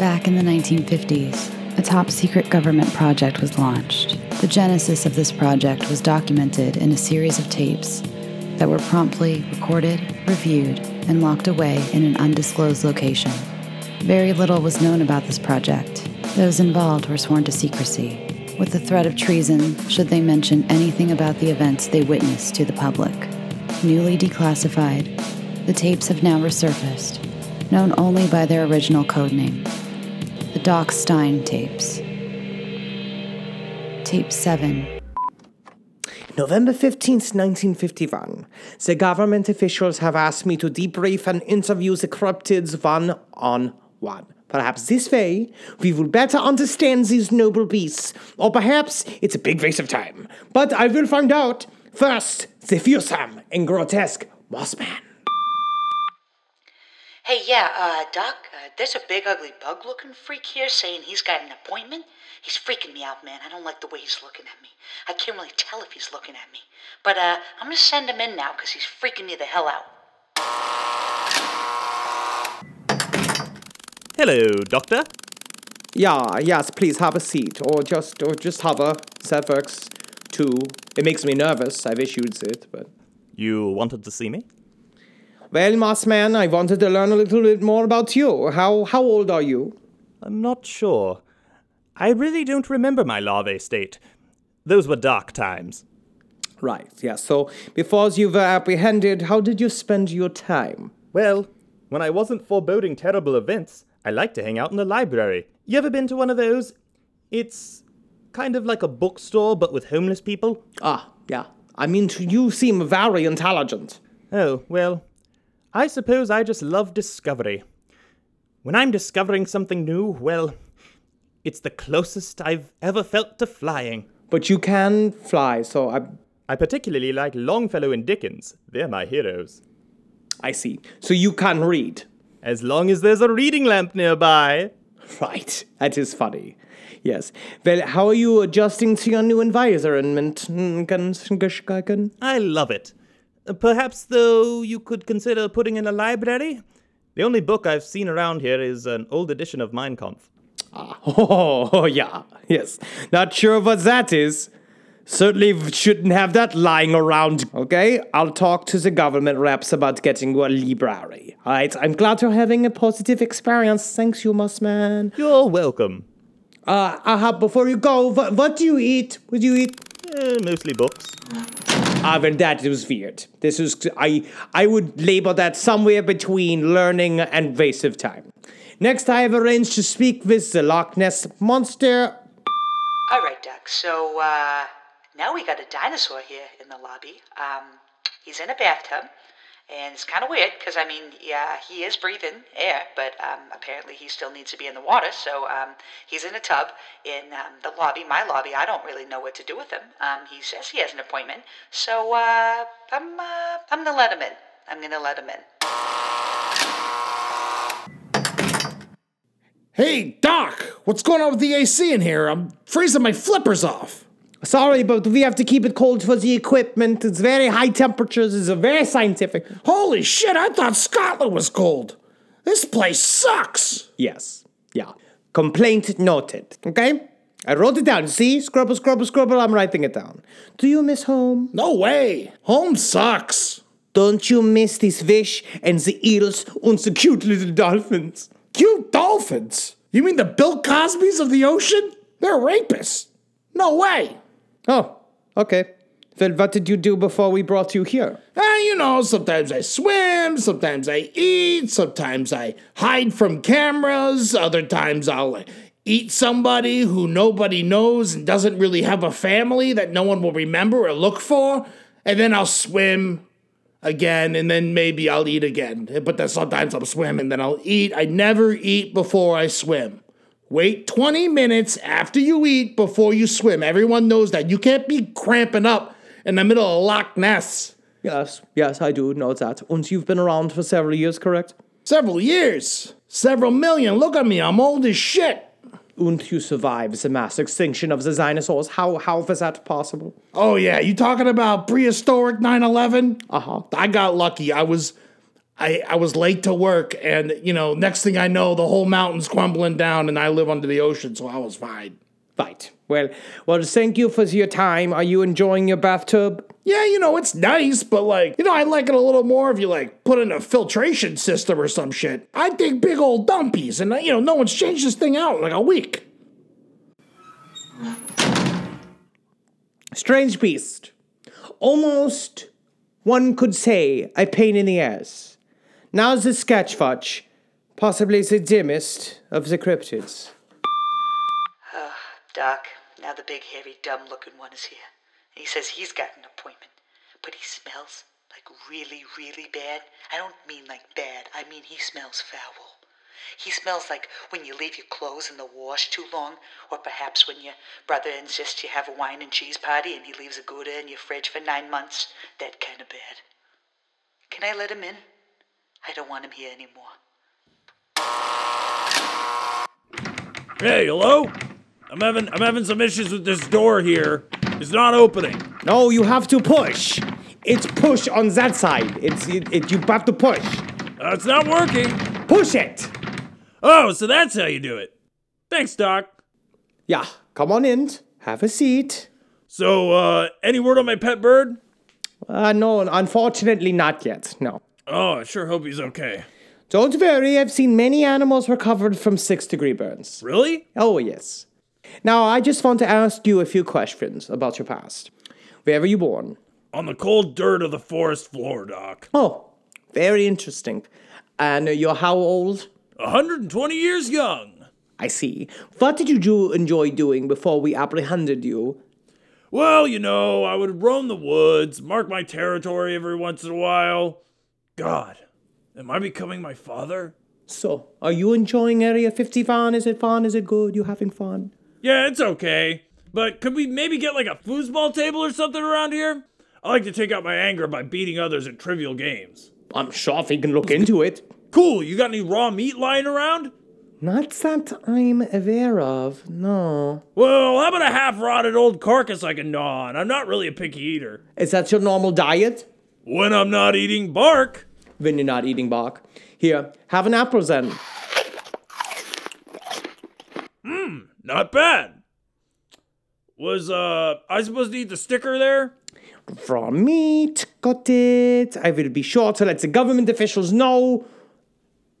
Back in the 1950s, a top secret government project was launched. The genesis of this project was documented in a series of tapes that were promptly recorded, reviewed, and locked away in an undisclosed location. Very little was known about this project. Those involved were sworn to secrecy, with the threat of treason should they mention anything about the events they witnessed to the public. Newly declassified, the tapes have now resurfaced, known only by their original codename the Doc Stein tapes. Tape 7 November 15th, 1951. The government officials have asked me to debrief and interview the cryptids one on one. Perhaps this way we will better understand these noble beasts, or perhaps it's a big waste of time. But I will find out. First, the fearsome and grotesque Mothman. Hey, yeah, uh, Doc, uh, there's a big ugly bug looking freak here saying he's got an appointment. He's freaking me out, man. I don't like the way he's looking at me. I can't really tell if he's looking at me. But, uh, I'm gonna send him in now because he's freaking me the hell out. Hello, Doctor. Yeah, yes, please have a seat, or just, or just hover. That works too. It makes me nervous. I've issued it, but. You wanted to see me? Well, Mothman, I wanted to learn a little bit more about you. How how old are you? I'm not sure. I really don't remember my larvae state. Those were dark times. Right. Yeah. So before you were apprehended, how did you spend your time? Well, when I wasn't foreboding terrible events, I liked to hang out in the library. You ever been to one of those? It's kind of like a bookstore, but with homeless people. Ah, yeah. I mean, you seem very intelligent. Oh, well, I suppose I just love discovery. When I'm discovering something new, well, it's the closest I've ever felt to flying. But you can fly, so I. I particularly like Longfellow and Dickens. They're my heroes. I see. So you can read. As long as there's a reading lamp nearby. Right. That is funny. Yes. Well, how are you adjusting to your new environment? I love it. Perhaps, though, you could consider putting in a library? The only book I've seen around here is an old edition of Mein Kampf. Ah, oh, yeah. Yes. Not sure what that is. Certainly shouldn't have that lying around. Okay, I'll talk to the government reps about getting you a library. Alright, I'm glad you're having a positive experience. Thanks, you Mothman. You're welcome. Uh, uh, before you go, what, what do you eat? What do you eat? Eh, mostly books. Ah, well, that was weird. This was I. I would label that somewhere between learning and waste of time. Next, I have arranged to speak with the Loch Ness monster. All right, Doc. So, uh, now we got a dinosaur here in the lobby. Um, he's in a bathtub, and it's kind of weird because I mean, yeah, he is breathing air, but um, apparently he still needs to be in the water. So um, he's in a tub in um, the lobby, my lobby. I don't really know what to do with him. Um, he says he has an appointment, so uh, I'm uh, I'm gonna let him in. I'm gonna let him in. Hey, Doc, what's going on with the AC in here? I'm freezing my flippers off. Sorry, but we have to keep it cold for the equipment. It's very high temperatures. It's a very scientific. Holy shit, I thought Scotland was cold. This place sucks. Yes. Yeah. Complaint noted. Okay? I wrote it down. See? Scrubble, scrubble, scrubble. I'm writing it down. Do you miss home? No way. Home sucks. Don't you miss this fish and the eels and the cute little dolphins? Cute dolphins? You mean the Bill Cosbys of the ocean? They're rapists. No way. Oh, okay. Well, what did you do before we brought you here? Ah, you know, sometimes I swim, sometimes I eat, sometimes I hide from cameras, other times I'll eat somebody who nobody knows and doesn't really have a family that no one will remember or look for, and then I'll swim again, and then maybe I'll eat again. But then sometimes I'll swim and then I'll eat. I never eat before I swim. Wait 20 minutes after you eat before you swim. Everyone knows that. You can't be cramping up in the middle of Loch Ness. Yes, yes, I do know that. And you've been around for several years, correct? Several years. Several million. Look at me, I'm old as shit. And you survived the mass extinction of the dinosaurs. How how was that possible? Oh yeah, you talking about prehistoric 9/11? Uh-huh. I got lucky. I was I, I was late to work, and you know, next thing I know, the whole mountain's crumbling down, and I live under the ocean, so I was fine. Right. Well, well, thank you for your time. Are you enjoying your bathtub? Yeah, you know, it's nice, but like, you know, I'd like it a little more if you like put in a filtration system or some shit. I dig big old dumpies, and you know, no one's changed this thing out in like a week. Strange beast. Almost, one could say, a pain in the ass. Now's the sketch sketchfudge, possibly the dimmest of the cryptids. Oh, Doc, now the big, hairy, dumb looking one is here. And he says he's got an appointment. But he smells like really, really bad. I don't mean like bad, I mean he smells foul. He smells like when you leave your clothes in the wash too long, or perhaps when your brother insists you have a wine and cheese party and he leaves a Gouda in your fridge for nine months. That kind of bad. Can I let him in? I don't want him here anymore. Hey, hello? I'm having I'm having some issues with this door here. It's not opening. No, you have to push. It's push on that side. It's it, it you have to push. Uh, it's not working. Push it. Oh, so that's how you do it. Thanks, Doc. Yeah, come on in. Have a seat. So, uh, any word on my pet bird? Uh, no, unfortunately, not yet. No. Oh, I sure hope he's okay. Don't worry, I've seen many animals recovered from six degree burns. Really? Oh, yes. Now, I just want to ask you a few questions about your past. Where were you born? On the cold dirt of the forest floor, Doc. Oh, very interesting. And you're how old? 120 years young. I see. What did you do, enjoy doing before we apprehended you? Well, you know, I would roam the woods, mark my territory every once in a while. God, am I becoming my father? So, are you enjoying Area 51? Is it fun? Is it good? You having fun? Yeah, it's okay. But could we maybe get like a foosball table or something around here? I like to take out my anger by beating others at trivial games. I'm sure we can look into it. Cool, you got any raw meat lying around? Not that I'm aware of, no. Well, how about a half rotted old carcass I can gnaw on? I'm not really a picky eater. Is that your normal diet? When I'm not eating bark. When you're not eating bark. Here, have an apple then. Mmm, not bad. Was, uh, I supposed to eat the sticker there? Raw meat, got it. I will be sure to let the government officials know.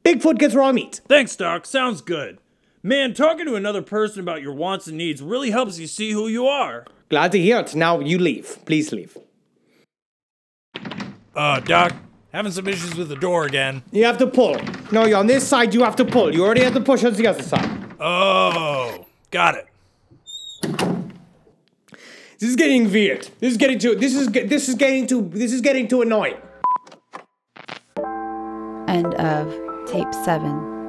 Bigfoot gets raw meat. Thanks, Doc. Sounds good. Man, talking to another person about your wants and needs really helps you see who you are. Glad to hear it. Now you leave. Please leave. Uh, Doc, having some issues with the door again. You have to pull. No, you're on this side, you have to pull. You already had to push on the other side. Oh, got it. This is getting weird. This is getting too. This is this is getting too. This is getting too annoying. End of tape 7.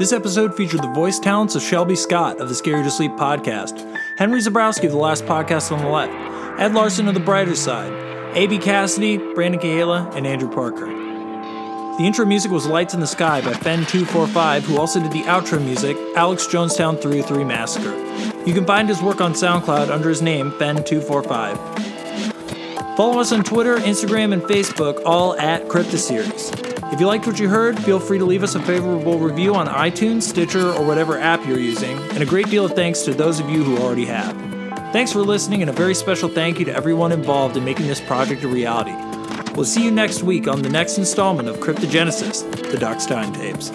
This episode featured the voice talents of Shelby Scott of the Scare You to Sleep podcast, Henry Zebrowski of the Last Podcast on the Left, Ed Larson of the Brighter Side, A.B. Cassidy, Brandon Cahala, and Andrew Parker. The intro music was Lights in the Sky by Fen245, who also did the outro music, Alex Jonestown 303 Massacre. You can find his work on SoundCloud under his name, Fen245. Follow us on Twitter, Instagram, and Facebook, all at CryptoSeries. If you liked what you heard, feel free to leave us a favorable review on iTunes, Stitcher, or whatever app you're using, and a great deal of thanks to those of you who already have. Thanks for listening, and a very special thank you to everyone involved in making this project a reality. We'll see you next week on the next installment of Cryptogenesis, the Doc Stein tapes.